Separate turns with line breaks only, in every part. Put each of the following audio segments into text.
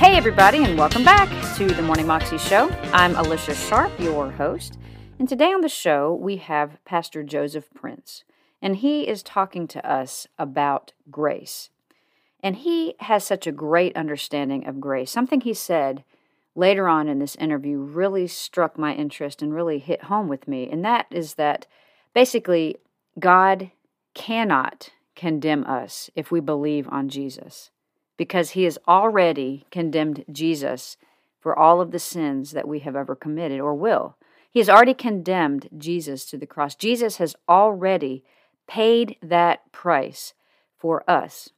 Hey, everybody, and welcome back to the Morning Moxie Show. I'm Alicia Sharp, your host, and today on the show we have Pastor Joseph Prince, and he is talking to us about grace. And he has such a great understanding of grace. Something he said later on in this interview really struck my interest and really hit home with me, and that is that basically God cannot condemn us if we believe on Jesus because he has already condemned Jesus for all of the sins that we have ever committed or will. He has already condemned Jesus to the cross. Jesus has already paid that price for us.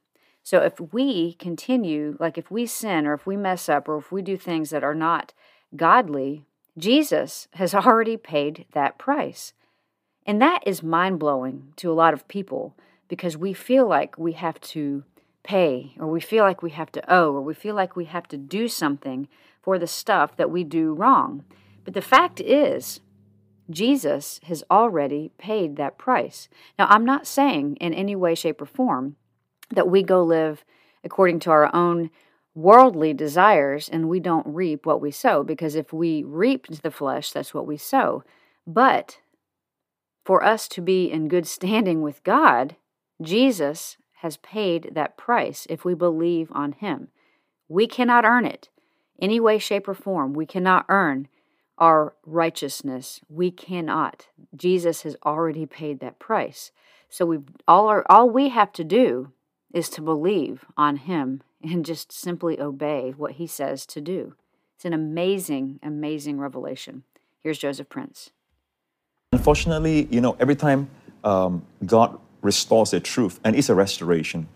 So if we continue, like if we sin or if we mess up or if we do things that are not godly, Jesus has already paid that price. And that is mind blowing to a lot of people because we feel like we have to pay, or we feel like we have to owe, or we feel like we have to do something for the stuff that we do wrong. But the fact is, Jesus has already paid that price. Now, I'm not saying in any way, shape, or form that we go live according to our own worldly desires and we don't reap what we sow, because if we reap the flesh, that's what we sow. But for us to be in good standing with God, Jesus has paid that price if we believe on Him. We cannot earn it any way, shape, or form. We cannot earn our righteousness. We cannot. Jesus has already paid that price. So we all our, all we have to do is to believe on Him and just simply obey what He says to do. It's an amazing, amazing revelation. Here's Joseph Prince.
Unfortunately, you know, every time um, God restores a truth, and it's a restoration.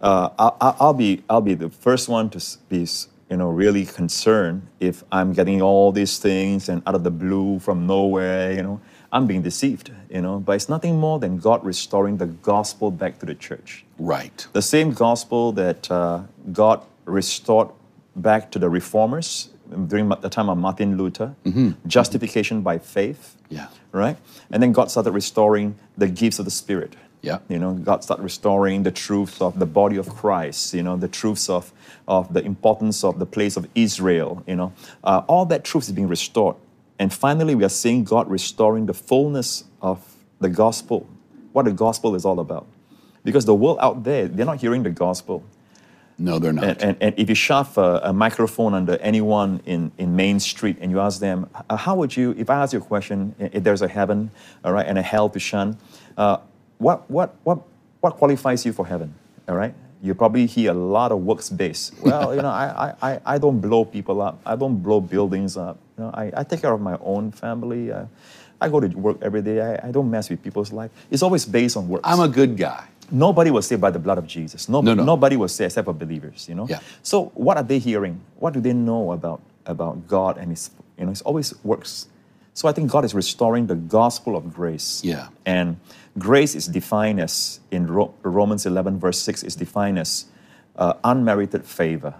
Uh, I, will be I'll be the first one to be you know really concerned if I'm getting all these things and out of the blue from nowhere. You know, I'm being deceived. You know, but it's nothing more than God restoring the gospel back to the church.
Right.
The same gospel that uh, God restored back to the reformers during the time of Martin Luther, mm-hmm. justification by faith.
Yeah.
Right? And then God started restoring the gifts of the Spirit.
Yeah.
You know, God started restoring the truths of the body of Christ, you know, the truths of, of the importance of the place of Israel, you know. Uh, all that truth is being restored. And finally, we are seeing God restoring the fullness of the gospel, what the gospel is all about. Because the world out there, they're not hearing the gospel.
No, they're not.
And, and, and if you shove a, a, microphone under anyone in, in Main Street and you ask them, how would you, if I ask you a question, if there's a heaven, all right, and a hell to shun, uh, what, what, what, what qualifies you for heaven? All right? You probably hear a lot of works based. Well, you know, I, I, I don't blow people up. I don't blow buildings up. You know, I, I take care of my own family. I, I go to work every day. I, I don't mess with people's life. It's always based on works.
I'm a good guy.
Nobody was saved by the blood of Jesus. No,
no, no.
Nobody was saved except for believers, you know?
Yeah.
So what are they hearing? What do they know about, about God and His, you know, it's always works. So I think God is restoring the gospel of grace.
Yeah.
And Grace is defined as, in Romans 11, verse 6, is defined as uh, unmerited favor.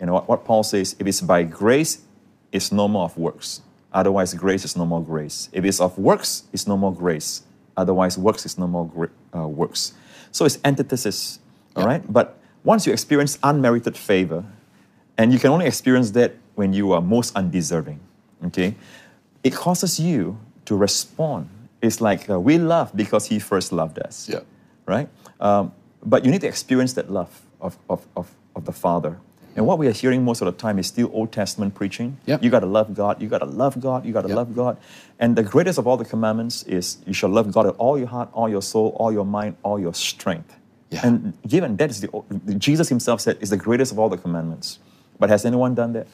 You know what, what Paul says, if it's by grace, it's no more of works. Otherwise, grace is no more grace. If it's of works, it's no more grace. Otherwise, works is no more uh, works. So it's antithesis, all right? But once you experience unmerited favor, and you can only experience that when you are most undeserving, okay? It causes you to respond it's like uh, we love because He first loved us.
Yeah.
Right? Um, but you need to experience that love of, of, of, of the Father. And what we are hearing most of the time is still Old Testament preaching.
Yep.
You got to love God. You got to love God. You got to
yep.
love God. And the greatest of all the commandments is you shall love God with all your heart, all your soul, all your mind, all your strength.
Yeah.
And given that is the Jesus Himself said is the greatest of all the commandments. But has anyone done that?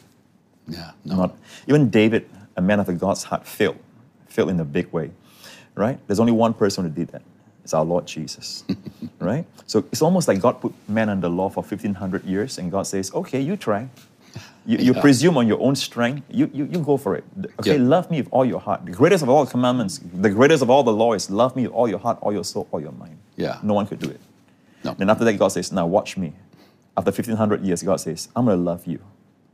Yeah, no.
Not even David, a man after God's heart, failed, failed in a big way right? There's only one person who did that. It's our Lord Jesus, right? So it's almost like God put man under law for 1500 years and God says, okay, you try. You, you presume on your own strength. You, you, you go for it. Okay, yeah. love me with all your heart. The greatest of all commandments, the greatest of all the law is love me with all your heart, all your soul, all your mind.
Yeah.
No one could do it.
No.
And after that, God says, now watch me. after 1500 years, God says, I'm going to love you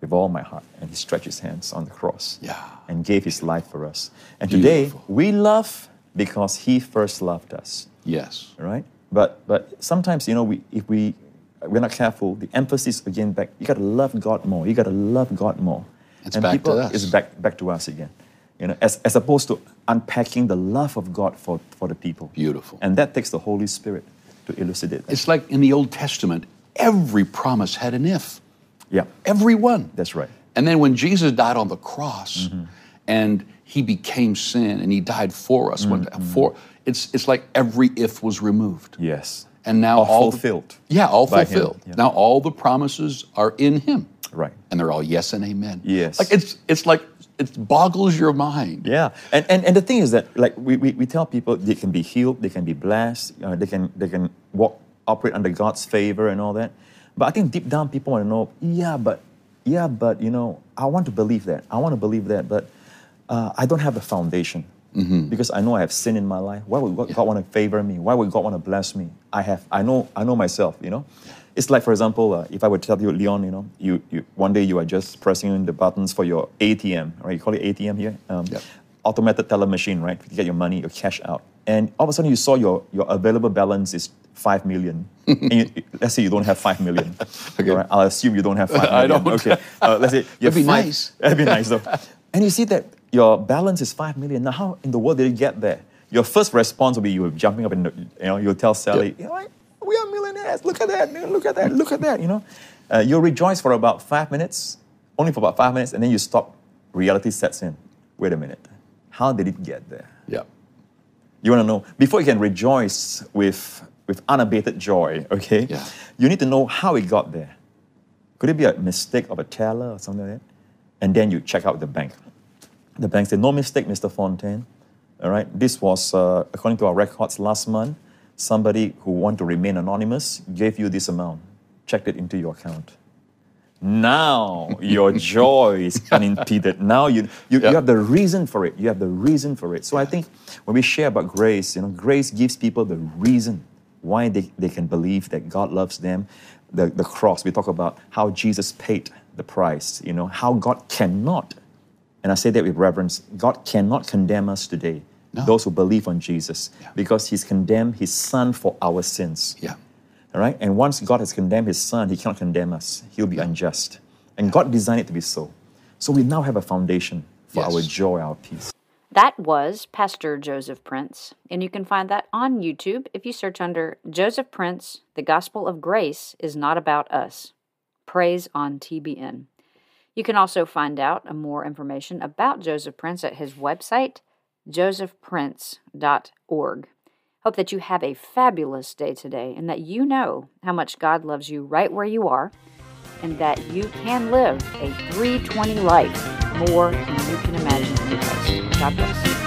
with all my heart. And he stretched his hands on the cross
Yeah.
and gave his life for us. And today, we love because he first loved us,
Yes.
right? But, but sometimes, you know, we, if we, we're not careful, the emphasis again back, you got to love God more. You got to love God more.
It's
and
back to
people,
us.
It's back, back to us again. You know, as, as opposed to unpacking the love of God for, for the people.
Beautiful.
And that takes the Holy Spirit to elucidate that.
It's like in the Old Testament, every promise had an if.
Yeah,
Everyone.
that's right.
And then when Jesus died on the cross and he became sin and he died for us, when, for, it's, it's like every if was removed.
Yes.
And now
All
all the-
fulfilled
yeah, all fulfilled.
yeah.
Now all the promises are in him.
Right.
And they're all yes and amen.
Yes.
Like it's it's like it boggles your mind.
Yeah, and, and and the thing is that like we, we, we tell people they can be healed, they can be blessed, uh, they can they can walk operate under God's favor and all that. But I think deep down people want to know, yeah, but yeah, but you know, I want to believe that. I want to believe that, but uh, I don't have the foundation because I know I have sin in my life. Why would God, God want to favor me? Why would God want to bless me? I have. I know. I know myself. You know. It's like, for example, uh, if I were to tell you, Leon, you know, you, you one day you are just pressing the buttons for your ATM, right? You call it ATM here. Um,
Yep.
Automated teller machine, right? You get your money, your cash out, and all of a sudden you saw your your available balance is five million. and you, let's say you don't have five million.
Okay.
Right? I'll assume you don't have five
I don't.
Okay. Uh, let's say you have
That'd be
five-
nice.
That'd be nice though. And you see that your balance is five million. Now, how in the world did you get there? Your first response will be you jumping up and you know you'll tell Sally, you know, we are millionaires. Look at that. Look at that. Look at that. You know, uh, you'll rejoice for about five minutes, only for about five minutes, and then you stop. Reality sets in. Wait a minute. How did it get there?
Yeah.
You want to know before you can rejoice with with unabated joy. Okay.
Yeah.
You need to know how it got there. Could it be a mistake of a teller or something like that? And then you check out the bank. The bank said, "No mistake, Mr. Fontaine. All right. This was uh, according to our records last month. Somebody who wanted to remain anonymous gave you this amount. Checked it into your account." Now your joy is unimpeded. Now you, you,
Yeah.
you have the reason for it. You have the reason for it. So I think when we share about grace, you know, grace gives people the reason why they, they can believe that God loves them. The, the cross, we talk about how Jesus paid the price, you know, how God cannot, and I say that with reverence, God cannot condemn us today,
No.
those who believe on Jesus,
Yeah.
because He's condemned His Son for our sins.
Yeah.
All right? And once God has condemned his son, he cannot condemn us. He'll be unjust. And God designed it to be so. So we now have a foundation for
Yes.
our joy, our peace.
That was Pastor Joseph Prince, and you can find that on YouTube if you search under Joseph Prince, The Gospel of Grace is Not About Us. Praise on TBN. You can also find out more information about Joseph Prince at his website, josephprince.org. Hope that you have a fabulous day today and that you know how much God loves you right where you are and that you can live a 320 life more than you can imagine. God bless.